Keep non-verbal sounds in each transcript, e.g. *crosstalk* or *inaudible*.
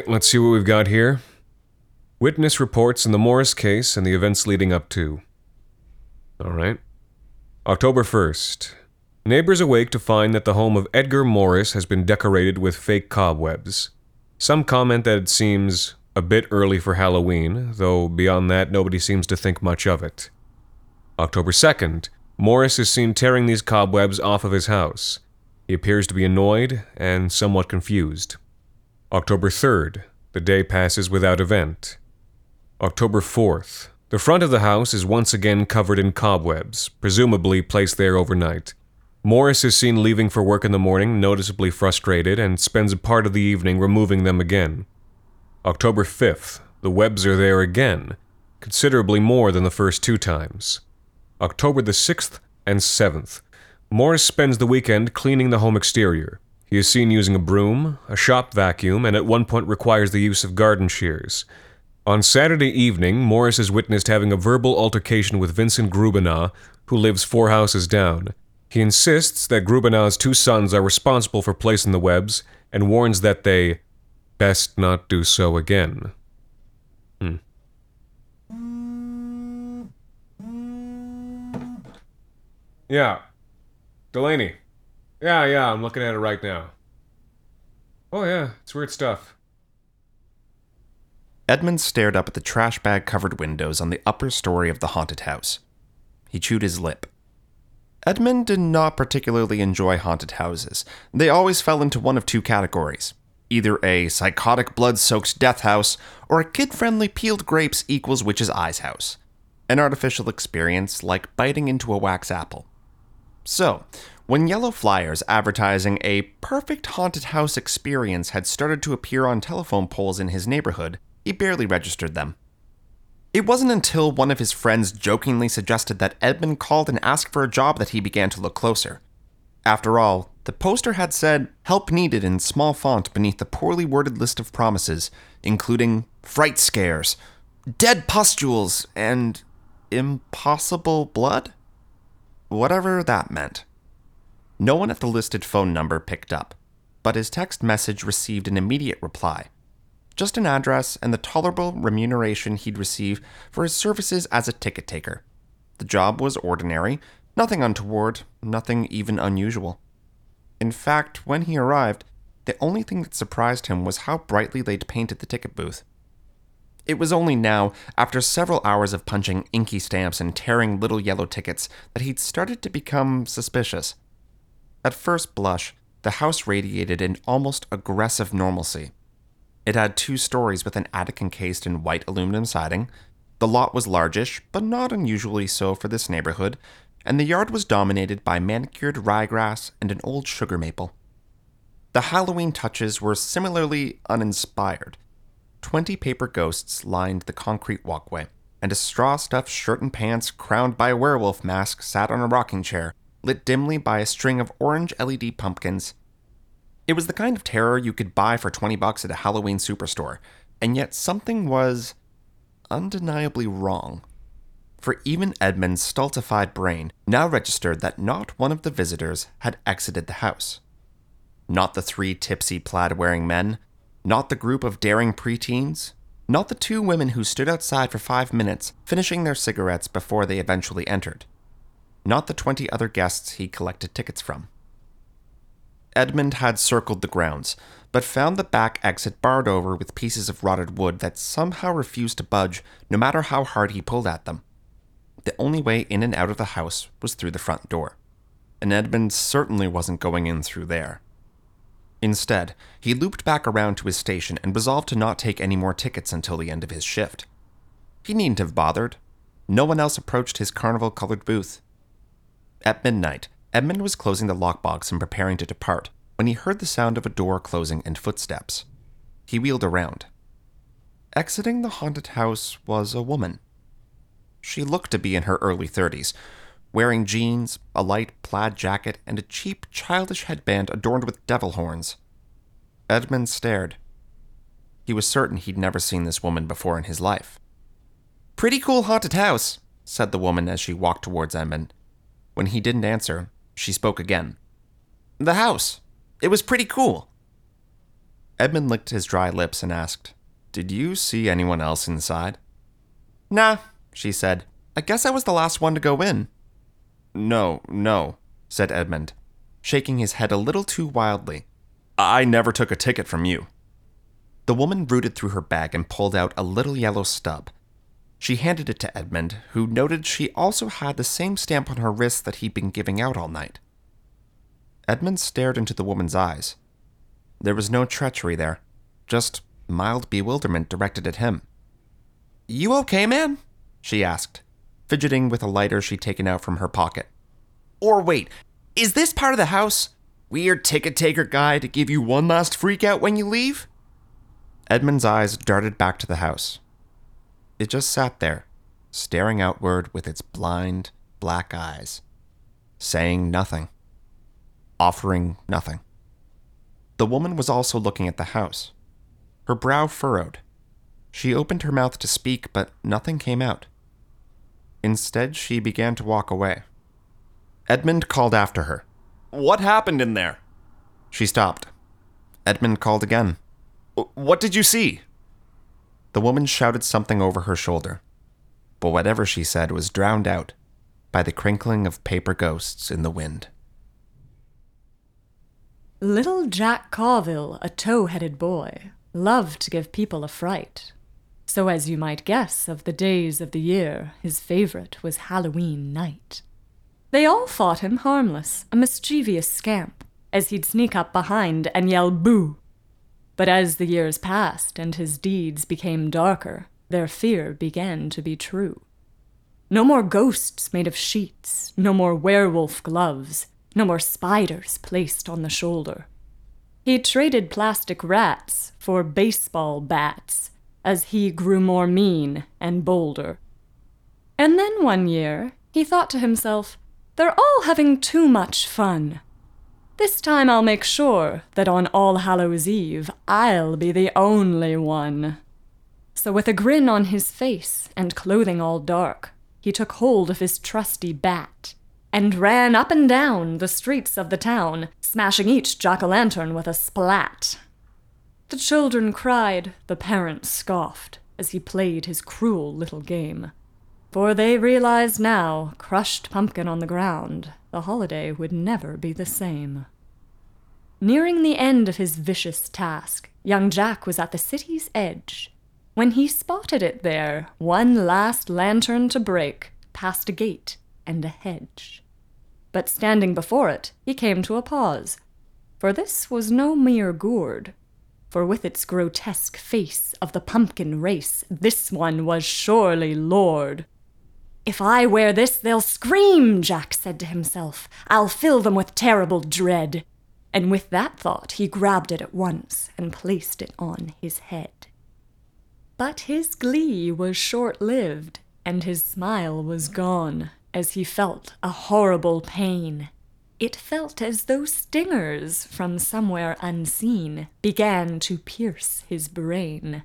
Right, let's see what we've got here. Witness reports in the Morris case and the events leading up to. All right. October 1st. Neighbors awake to find that the home of Edgar Morris has been decorated with fake cobwebs. Some comment that it seems a bit early for Halloween, though beyond that, nobody seems to think much of it. October 2nd. Morris is seen tearing these cobwebs off of his house. He appears to be annoyed and somewhat confused. October 3rd. The day passes without event. October 4th. The front of the house is once again covered in cobwebs, presumably placed there overnight. Morris is seen leaving for work in the morning, noticeably frustrated, and spends a part of the evening removing them again. October 5th. The webs are there again, considerably more than the first two times. October the 6th and 7th. Morris spends the weekend cleaning the home exterior. He is seen using a broom, a shop vacuum, and at one point requires the use of garden shears. On Saturday evening, Morris is witnessed having a verbal altercation with Vincent Grubinaw, who lives four houses down. He insists that Grubinaw's two sons are responsible for placing the webs and warns that they best not do so again. Hmm. Yeah. Delaney. Yeah, yeah, I'm looking at it right now. Oh, yeah, it's weird stuff. Edmund stared up at the trash bag covered windows on the upper story of the haunted house. He chewed his lip. Edmund did not particularly enjoy haunted houses. They always fell into one of two categories either a psychotic blood soaked death house or a kid friendly peeled grapes equals witch's eyes house. An artificial experience like biting into a wax apple. So, when yellow flyers advertising a perfect haunted house experience had started to appear on telephone poles in his neighborhood, he barely registered them. It wasn't until one of his friends jokingly suggested that Edmund called and asked for a job that he began to look closer. After all, the poster had said help needed in small font beneath the poorly worded list of promises, including fright scares, dead pustules, and impossible blood? Whatever that meant. No one at the listed phone number picked up, but his text message received an immediate reply. Just an address and the tolerable remuneration he'd receive for his services as a ticket taker. The job was ordinary, nothing untoward, nothing even unusual. In fact, when he arrived, the only thing that surprised him was how brightly they'd painted the ticket booth. It was only now, after several hours of punching inky stamps and tearing little yellow tickets, that he'd started to become suspicious. At first blush, the house radiated an almost aggressive normalcy. It had two stories with an attic encased in white aluminum siding. The lot was largish, but not unusually so for this neighborhood, and the yard was dominated by manicured ryegrass and an old sugar maple. The Halloween touches were similarly uninspired. Twenty paper ghosts lined the concrete walkway, and a straw stuffed shirt and pants crowned by a werewolf mask sat on a rocking chair, lit dimly by a string of orange LED pumpkins. It was the kind of terror you could buy for 20 bucks at a Halloween superstore, and yet something was undeniably wrong. For even Edmund's stultified brain now registered that not one of the visitors had exited the house. Not the three tipsy plaid wearing men, not the group of daring preteens, not the two women who stood outside for five minutes, finishing their cigarettes before they eventually entered, not the 20 other guests he collected tickets from. Edmund had circled the grounds, but found the back exit barred over with pieces of rotted wood that somehow refused to budge no matter how hard he pulled at them. The only way in and out of the house was through the front door, and Edmund certainly wasn't going in through there. Instead, he looped back around to his station and resolved to not take any more tickets until the end of his shift. He needn't have bothered. No one else approached his carnival colored booth. At midnight, Edmund was closing the lockbox and preparing to depart when he heard the sound of a door closing and footsteps. He wheeled around. Exiting the haunted house was a woman. She looked to be in her early 30s, wearing jeans, a light plaid jacket, and a cheap, childish headband adorned with devil horns. Edmund stared. He was certain he'd never seen this woman before in his life. Pretty cool haunted house, said the woman as she walked towards Edmund. When he didn't answer, she spoke again. The house. It was pretty cool. Edmund licked his dry lips and asked, Did you see anyone else inside? Nah, she said. I guess I was the last one to go in. No, no, said Edmund, shaking his head a little too wildly. I never took a ticket from you. The woman rooted through her bag and pulled out a little yellow stub. She handed it to Edmund, who noted she also had the same stamp on her wrist that he'd been giving out all night. Edmund stared into the woman's eyes. There was no treachery there, just mild bewilderment directed at him. You okay, man? she asked, fidgeting with a lighter she'd taken out from her pocket. Or wait, is this part of the house? Weird ticket taker guy to give you one last freak out when you leave? Edmund's eyes darted back to the house. It just sat there, staring outward with its blind, black eyes, saying nothing, offering nothing. The woman was also looking at the house. Her brow furrowed. She opened her mouth to speak, but nothing came out. Instead, she began to walk away. Edmund called after her. What happened in there? She stopped. Edmund called again. What did you see? The woman shouted something over her shoulder, but whatever she said was drowned out by the crinkling of paper ghosts in the wind. Little Jack Carville, a tow headed boy, loved to give people a fright. So, as you might guess, of the days of the year, his favorite was Halloween night. They all thought him harmless, a mischievous scamp, as he'd sneak up behind and yell boo. But as the years passed and his deeds became darker, their fear began to be true. No more ghosts made of sheets, no more werewolf gloves, no more spiders placed on the shoulder. He traded plastic rats for baseball bats as he grew more mean and bolder. And then one year, he thought to himself, They're all having too much fun. This time I'll make sure that on All Hallows Eve I'll be the only one. So, with a grin on his face and clothing all dark, he took hold of his trusty bat and ran up and down the streets of the town, smashing each jack o' lantern with a splat. The children cried, the parents scoffed, as he played his cruel little game. For they realized now, crushed pumpkin on the ground, the holiday would never be the same. Nearing the end of his vicious task, young Jack was at the city's edge when he spotted it there, one last lantern to break, past a gate and a hedge. but standing before it, he came to a pause. For this was no mere gourd, for with its grotesque face of the pumpkin race, this one was surely Lord. If I wear this, they'll scream, Jack said to himself. I'll fill them with terrible dread. And with that thought, he grabbed it at once and placed it on his head. But his glee was short lived, and his smile was gone as he felt a horrible pain. It felt as though stingers from somewhere unseen began to pierce his brain.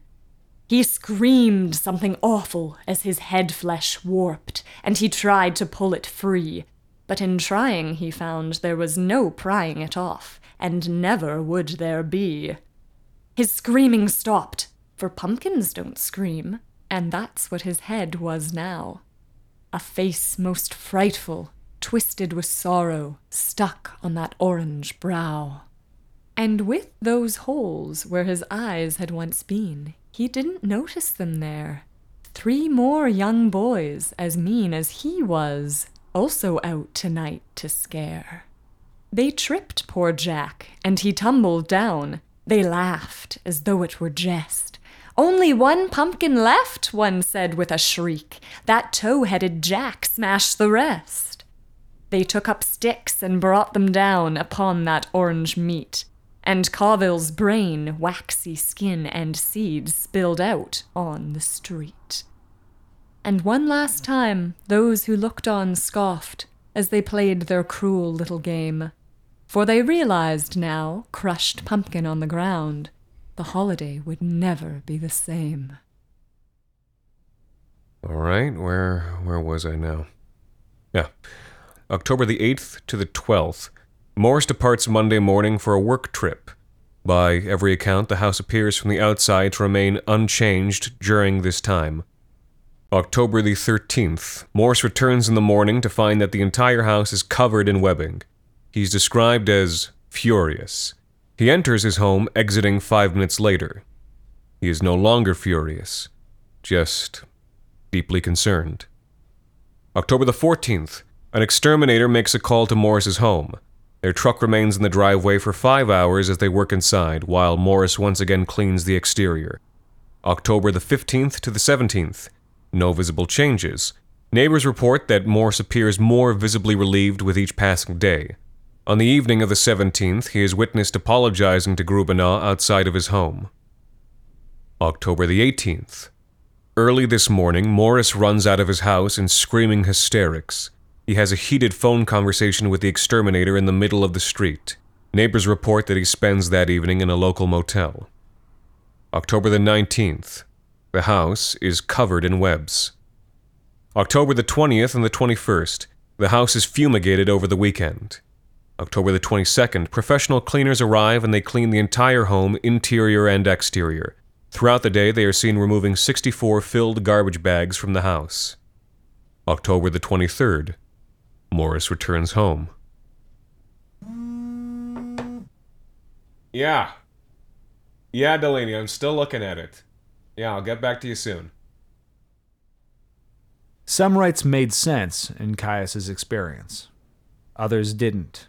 He screamed something awful as his head flesh warped, and he tried to pull it free. But in trying, he found there was no prying it off, and never would there be. His screaming stopped, for pumpkins don't scream, and that's what his head was now. A face most frightful twisted with sorrow, stuck on that orange brow. And with those holes where his eyes had once been, he didn't notice them there. Three more young boys, as mean as he was, also out tonight to scare. They tripped poor Jack, and he tumbled down. They laughed as though it were jest. Only one pumpkin left, one said with a shriek. That tow headed Jack smashed the rest. They took up sticks and brought them down upon that orange meat, and Carville's brain, waxy skin, and seeds spilled out on the street. And one last time, those who looked on scoffed as they played their cruel little game, for they realized now, crushed pumpkin on the ground, the holiday would never be the same. All right, where where was I now? Yeah. October the 8th to the 12th, Morris departs Monday morning for a work trip. By every account, the house appears from the outside to remain unchanged during this time. October the 13th, Morris returns in the morning to find that the entire house is covered in webbing. He's described as furious. He enters his home, exiting five minutes later. He is no longer furious, just deeply concerned. October the 14th, an exterminator makes a call to Morris's home. Their truck remains in the driveway for five hours as they work inside, while Morris once again cleans the exterior. October the 15th to the 17th. No visible changes. Neighbors report that Morris appears more visibly relieved with each passing day. On the evening of the 17th, he is witnessed apologizing to Grubinaw outside of his home. October the 18th. Early this morning, Morris runs out of his house in screaming hysterics. He has a heated phone conversation with the exterminator in the middle of the street. Neighbors report that he spends that evening in a local motel. October the 19th. The house is covered in webs. October the 20th and the 21st. The house is fumigated over the weekend. October the 22nd, professional cleaners arrive and they clean the entire home, interior and exterior. Throughout the day, they are seen removing 64 filled garbage bags from the house. October the 23rd, Morris returns home. Yeah. Yeah, Delaney, I'm still looking at it. Yeah, I'll get back to you soon. Some rites made sense in Caius's experience. Others didn't.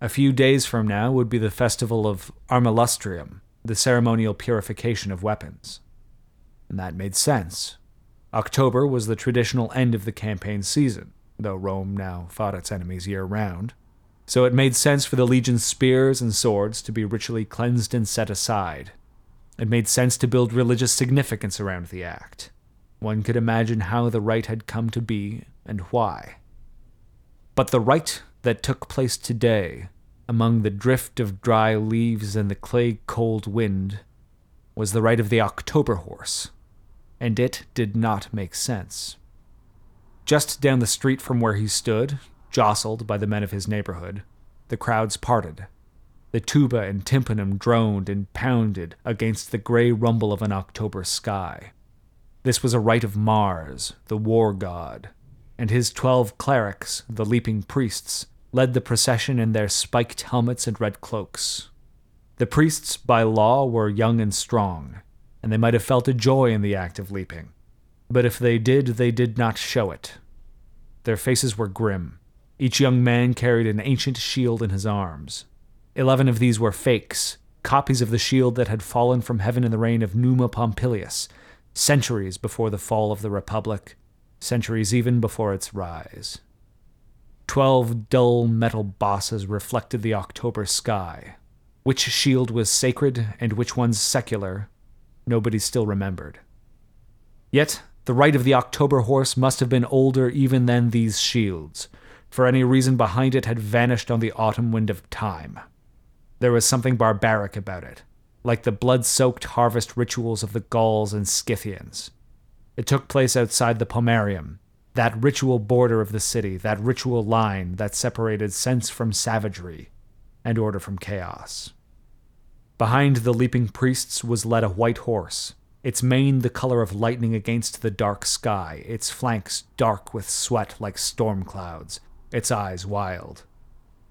A few days from now would be the festival of Armilustrium, the ceremonial purification of weapons. And that made sense. October was the traditional end of the campaign season though Rome now fought its enemies year round. So it made sense for the legion's spears and swords to be ritually cleansed and set aside. It made sense to build religious significance around the act. One could imagine how the rite had come to be and why. But the rite that took place today, among the drift of dry leaves and the clay cold wind, was the rite of the October horse, and it did not make sense. Just down the street from where he stood, jostled by the men of his neighborhood, the crowds parted. The tuba and tympanum droned and pounded against the gray rumble of an October sky. This was a rite of Mars, the war god, and his twelve clerics, the leaping priests, led the procession in their spiked helmets and red cloaks. The priests, by law, were young and strong, and they might have felt a joy in the act of leaping. But if they did, they did not show it. Their faces were grim. Each young man carried an ancient shield in his arms. Eleven of these were fakes, copies of the shield that had fallen from heaven in the reign of Numa Pompilius, centuries before the fall of the Republic, centuries even before its rise. Twelve dull metal bosses reflected the October sky. Which shield was sacred and which ones secular, nobody still remembered. Yet, the rite of the October horse must have been older even than these shields, for any reason behind it had vanished on the autumn wind of time. There was something barbaric about it, like the blood soaked harvest rituals of the Gauls and Scythians. It took place outside the Pomerium, that ritual border of the city, that ritual line that separated sense from savagery and order from chaos. Behind the leaping priests was led a white horse, its mane the color of lightning against the dark sky, its flanks dark with sweat like storm clouds, its eyes wild.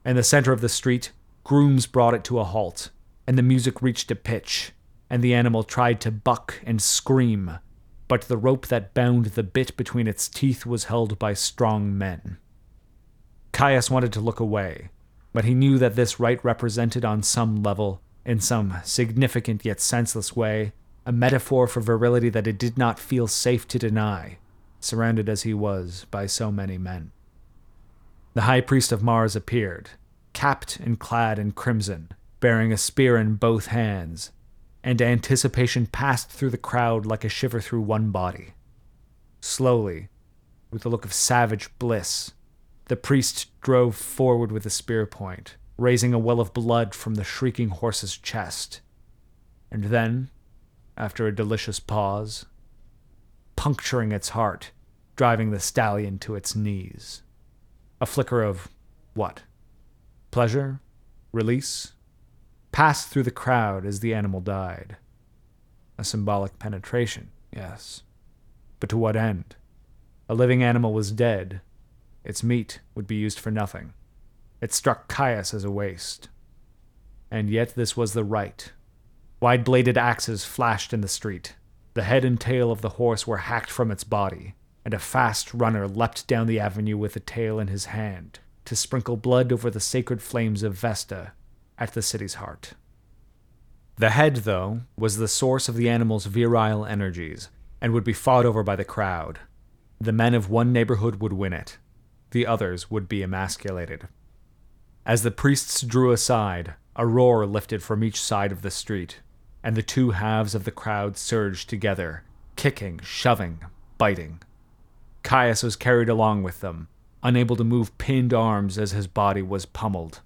In the center of the street, grooms brought it to a halt, and the music reached a pitch, and the animal tried to buck and scream, but the rope that bound the bit between its teeth was held by strong men. Caius wanted to look away, but he knew that this rite represented on some level, in some significant yet senseless way, a metaphor for virility that it did not feel safe to deny, surrounded as he was by so many men. The high priest of Mars appeared, capped and clad in crimson, bearing a spear in both hands, and anticipation passed through the crowd like a shiver through one body. Slowly, with a look of savage bliss, the priest drove forward with the spear point, raising a well of blood from the shrieking horse's chest. And then, after a delicious pause, puncturing its heart, driving the stallion to its knees. A flicker of what? Pleasure? Release? Passed through the crowd as the animal died. A symbolic penetration, yes. But to what end? A living animal was dead. Its meat would be used for nothing. It struck Caius as a waste. And yet this was the rite. Wide bladed axes flashed in the street. The head and tail of the horse were hacked from its body, and a fast runner leapt down the avenue with the tail in his hand to sprinkle blood over the sacred flames of Vesta at the city's heart. The head, though, was the source of the animal's virile energies and would be fought over by the crowd. The men of one neighborhood would win it, the others would be emasculated. As the priests drew aside, a roar lifted from each side of the street, and the two halves of the crowd surged together, kicking, shoving, biting. Caius was carried along with them, unable to move pinned arms as his body was pummeled.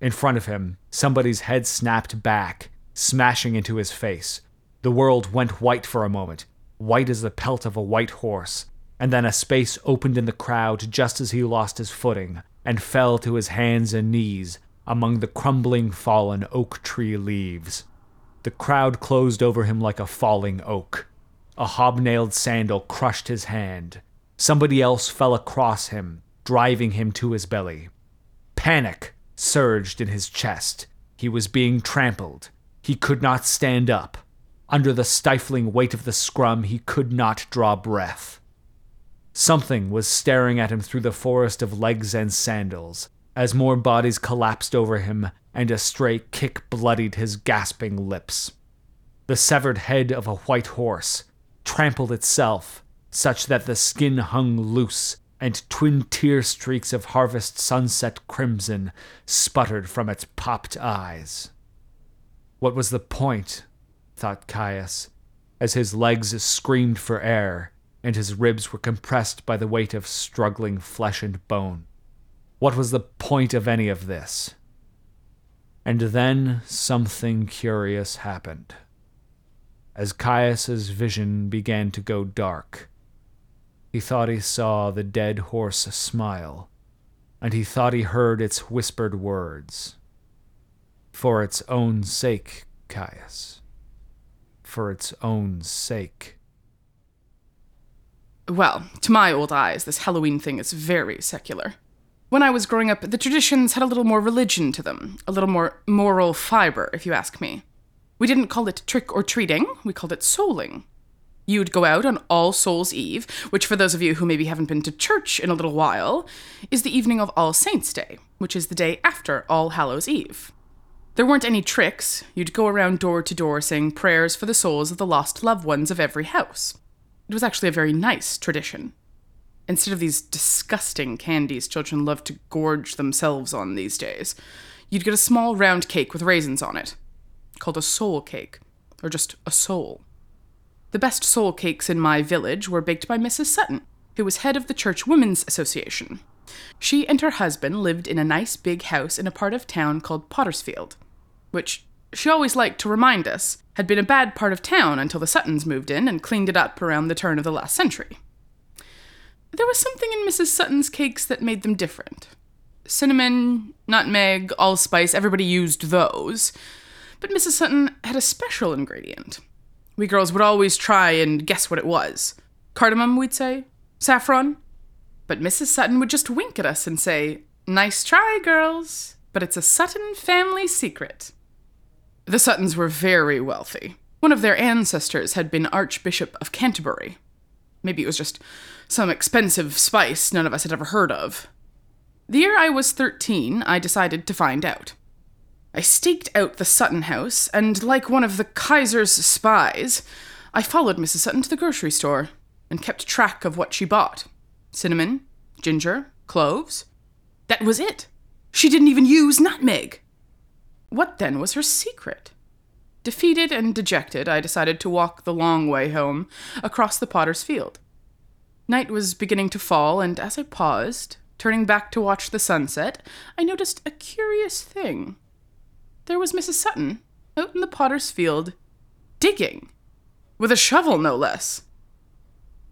In front of him, somebody's head snapped back, smashing into his face. The world went white for a moment, white as the pelt of a white horse, and then a space opened in the crowd just as he lost his footing and fell to his hands and knees among the crumbling fallen oak tree leaves. The crowd closed over him like a falling oak. A hobnailed sandal crushed his hand. Somebody else fell across him, driving him to his belly. Panic surged in his chest. He was being trampled. He could not stand up. Under the stifling weight of the scrum, he could not draw breath. Something was staring at him through the forest of legs and sandals, as more bodies collapsed over him and a stray kick bloodied his gasping lips. The severed head of a white horse trampled itself, such that the skin hung loose and twin tear streaks of harvest sunset crimson sputtered from its popped eyes. What was the point? thought Caius, as his legs screamed for air and his ribs were compressed by the weight of struggling flesh and bone. What was the point of any of this? And then something curious happened. As Caius's vision began to go dark, he thought he saw the dead horse smile, and he thought he heard its whispered words. For its own sake, Caius. For its own sake. Well, to my old eyes, this Halloween thing is very secular. When I was growing up, the traditions had a little more religion to them, a little more moral fiber, if you ask me. We didn't call it trick or treating, we called it souling. You'd go out on All Souls Eve, which, for those of you who maybe haven't been to church in a little while, is the evening of All Saints' Day, which is the day after All Hallows' Eve. There weren't any tricks. You'd go around door to door saying prayers for the souls of the lost loved ones of every house. It was actually a very nice tradition. Instead of these disgusting candies children love to gorge themselves on these days, you'd get a small round cake with raisins on it, called a soul cake, or just a soul. The best soul cakes in my village were baked by Mrs. Sutton, who was head of the Church Women's Association. She and her husband lived in a nice big house in a part of town called Pottersfield, which she always liked to remind us had been a bad part of town until the Suttons moved in and cleaned it up around the turn of the last century. There was something in Mrs. Sutton's cakes that made them different. Cinnamon, nutmeg, allspice, everybody used those. But Mrs. Sutton had a special ingredient. We girls would always try and guess what it was. Cardamom, we'd say? Saffron? But Mrs. Sutton would just wink at us and say, Nice try, girls, but it's a Sutton family secret. The Suttons were very wealthy. One of their ancestors had been Archbishop of Canterbury. Maybe it was just some expensive spice none of us had ever heard of. The year I was 13, I decided to find out. I staked out the Sutton house, and like one of the Kaiser's spies, I followed Mrs. Sutton to the grocery store and kept track of what she bought cinnamon, ginger, cloves. That was it. She didn't even use nutmeg. What then was her secret? Defeated and dejected, I decided to walk the long way home across the potter's field. Night was beginning to fall, and as I paused, turning back to watch the sunset, I noticed a curious thing. There was Mrs. Sutton out in the potter's field, digging, with a shovel no less.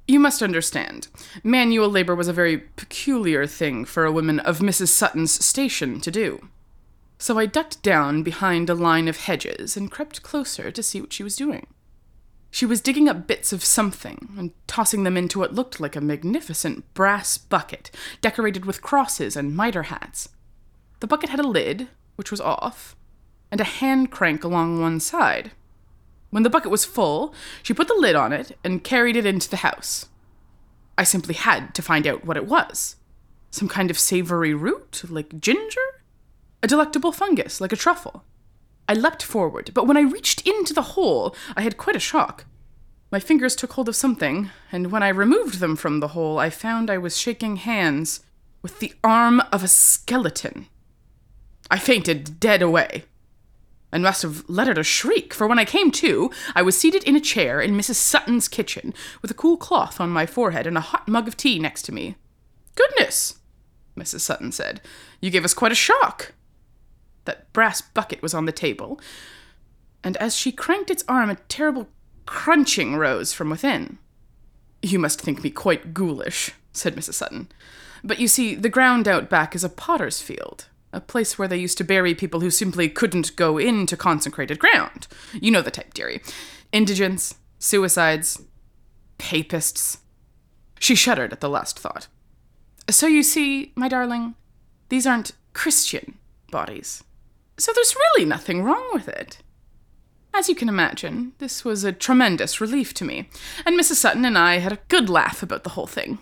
You must understand, manual labor was a very peculiar thing for a woman of Mrs. Sutton's station to do. So I ducked down behind a line of hedges and crept closer to see what she was doing. She was digging up bits of something and tossing them into what looked like a magnificent brass bucket decorated with crosses and mitre hats. The bucket had a lid, which was off, and a hand crank along one side. When the bucket was full, she put the lid on it and carried it into the house. I simply had to find out what it was. Some kind of savory root, like ginger? A delectable fungus, like a truffle. I leapt forward, but when I reached into the hole, I had quite a shock. My fingers took hold of something, and when I removed them from the hole, I found I was shaking hands with the arm of a skeleton. I fainted dead away and must have let out a shriek, for when I came to, I was seated in a chair in Mrs. Sutton's kitchen, with a cool cloth on my forehead and a hot mug of tea next to me. Goodness, Mrs. Sutton said, you gave us quite a shock. That brass bucket was on the table, and as she cranked its arm, a terrible crunching rose from within. You must think me quite ghoulish, said Mrs. Sutton. But you see, the ground out back is a potter's field, a place where they used to bury people who simply couldn't go into consecrated ground. You know the type, dearie. Indigents, suicides, papists. She shuddered at the last thought. So you see, my darling, these aren't Christian bodies. So there's really nothing wrong with it. As you can imagine, this was a tremendous relief to me, and Mrs. Sutton and I had a good laugh about the whole thing.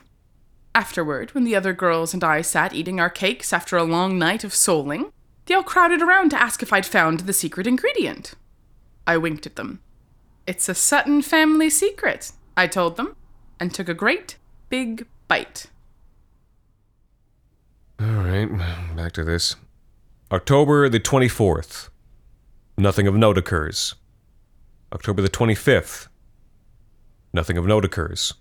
Afterward, when the other girls and I sat eating our cakes after a long night of souling, they all crowded around to ask if I'd found the secret ingredient. I winked at them. It's a Sutton family secret, I told them, and took a great big bite. All right, back to this. October the 24th. Nothing of note occurs. October the 25th. Nothing of note occurs.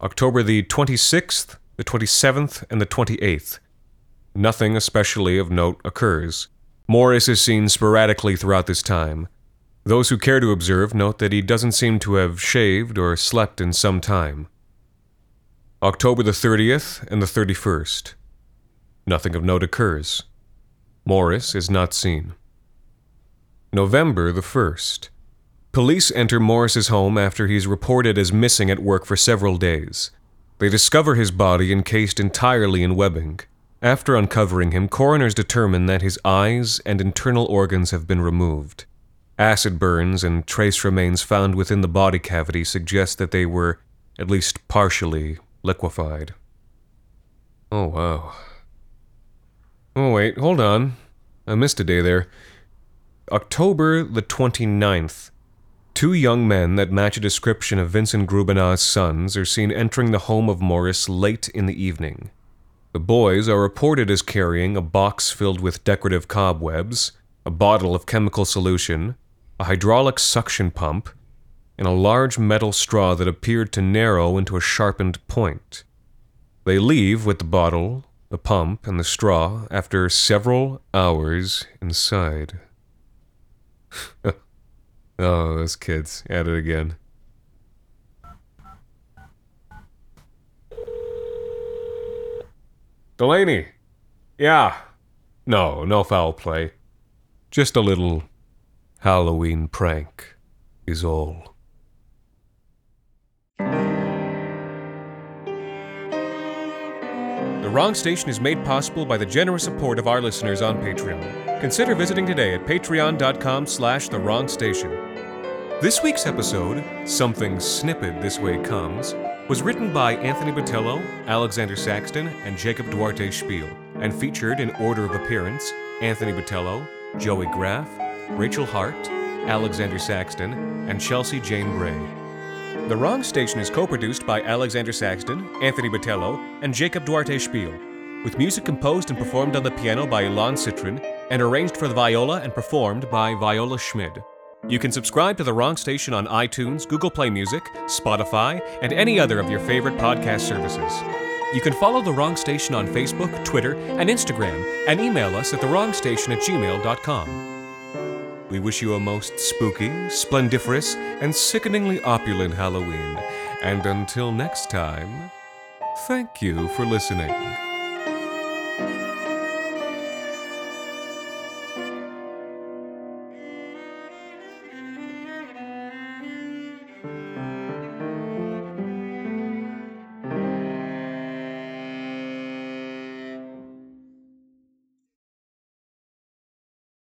October the 26th, the 27th, and the 28th. Nothing especially of note occurs. Morris is seen sporadically throughout this time. Those who care to observe note that he doesn't seem to have shaved or slept in some time. October the 30th and the 31st. Nothing of note occurs. Morris is not seen. November the 1st. Police enter Morris's home after he's reported as missing at work for several days. They discover his body encased entirely in webbing. After uncovering him, coroners determine that his eyes and internal organs have been removed. Acid burns and trace remains found within the body cavity suggest that they were at least partially liquefied. Oh, wow. Oh, wait, hold on. I missed a day there. October the 29th. Two young men that match a description of Vincent Grubinau's sons are seen entering the home of Morris late in the evening. The boys are reported as carrying a box filled with decorative cobwebs, a bottle of chemical solution, a hydraulic suction pump, and a large metal straw that appeared to narrow into a sharpened point. They leave with the bottle, the pump, and the straw after several hours inside. *laughs* oh, those kids at it again. Delaney! Yeah. No, no foul play. Just a little Halloween prank is all. The Wrong Station is made possible by the generous support of our listeners on Patreon. Consider visiting today at patreon.com slash the wrong station. This week's episode, Something Snipp'ed This Way Comes, was written by Anthony Botelho, Alexander Saxton, and Jacob Duarte Spiel, and featured in order of appearance Anthony Botelho, Joey Graff, Rachel Hart, Alexander Saxton, and Chelsea Jayne Bray. The Wrong Station is co produced by Alexander Saxton, Anthony Botelho, and Jacob Duarte Spiel, with music composed and performed on the piano by Ilan Citrin, and arranged for the viola and performed by Viola Schmid. You can subscribe to The Wrong Station on iTunes, Google Play Music, Spotify, and any other of your favorite podcast services. You can follow The Wrong Station on Facebook, Twitter, and Instagram, and email us at thewrongstation at gmail.com. We wish you a most spooky, splendiferous, and sickeningly opulent Halloween. And until next time, thank you for listening.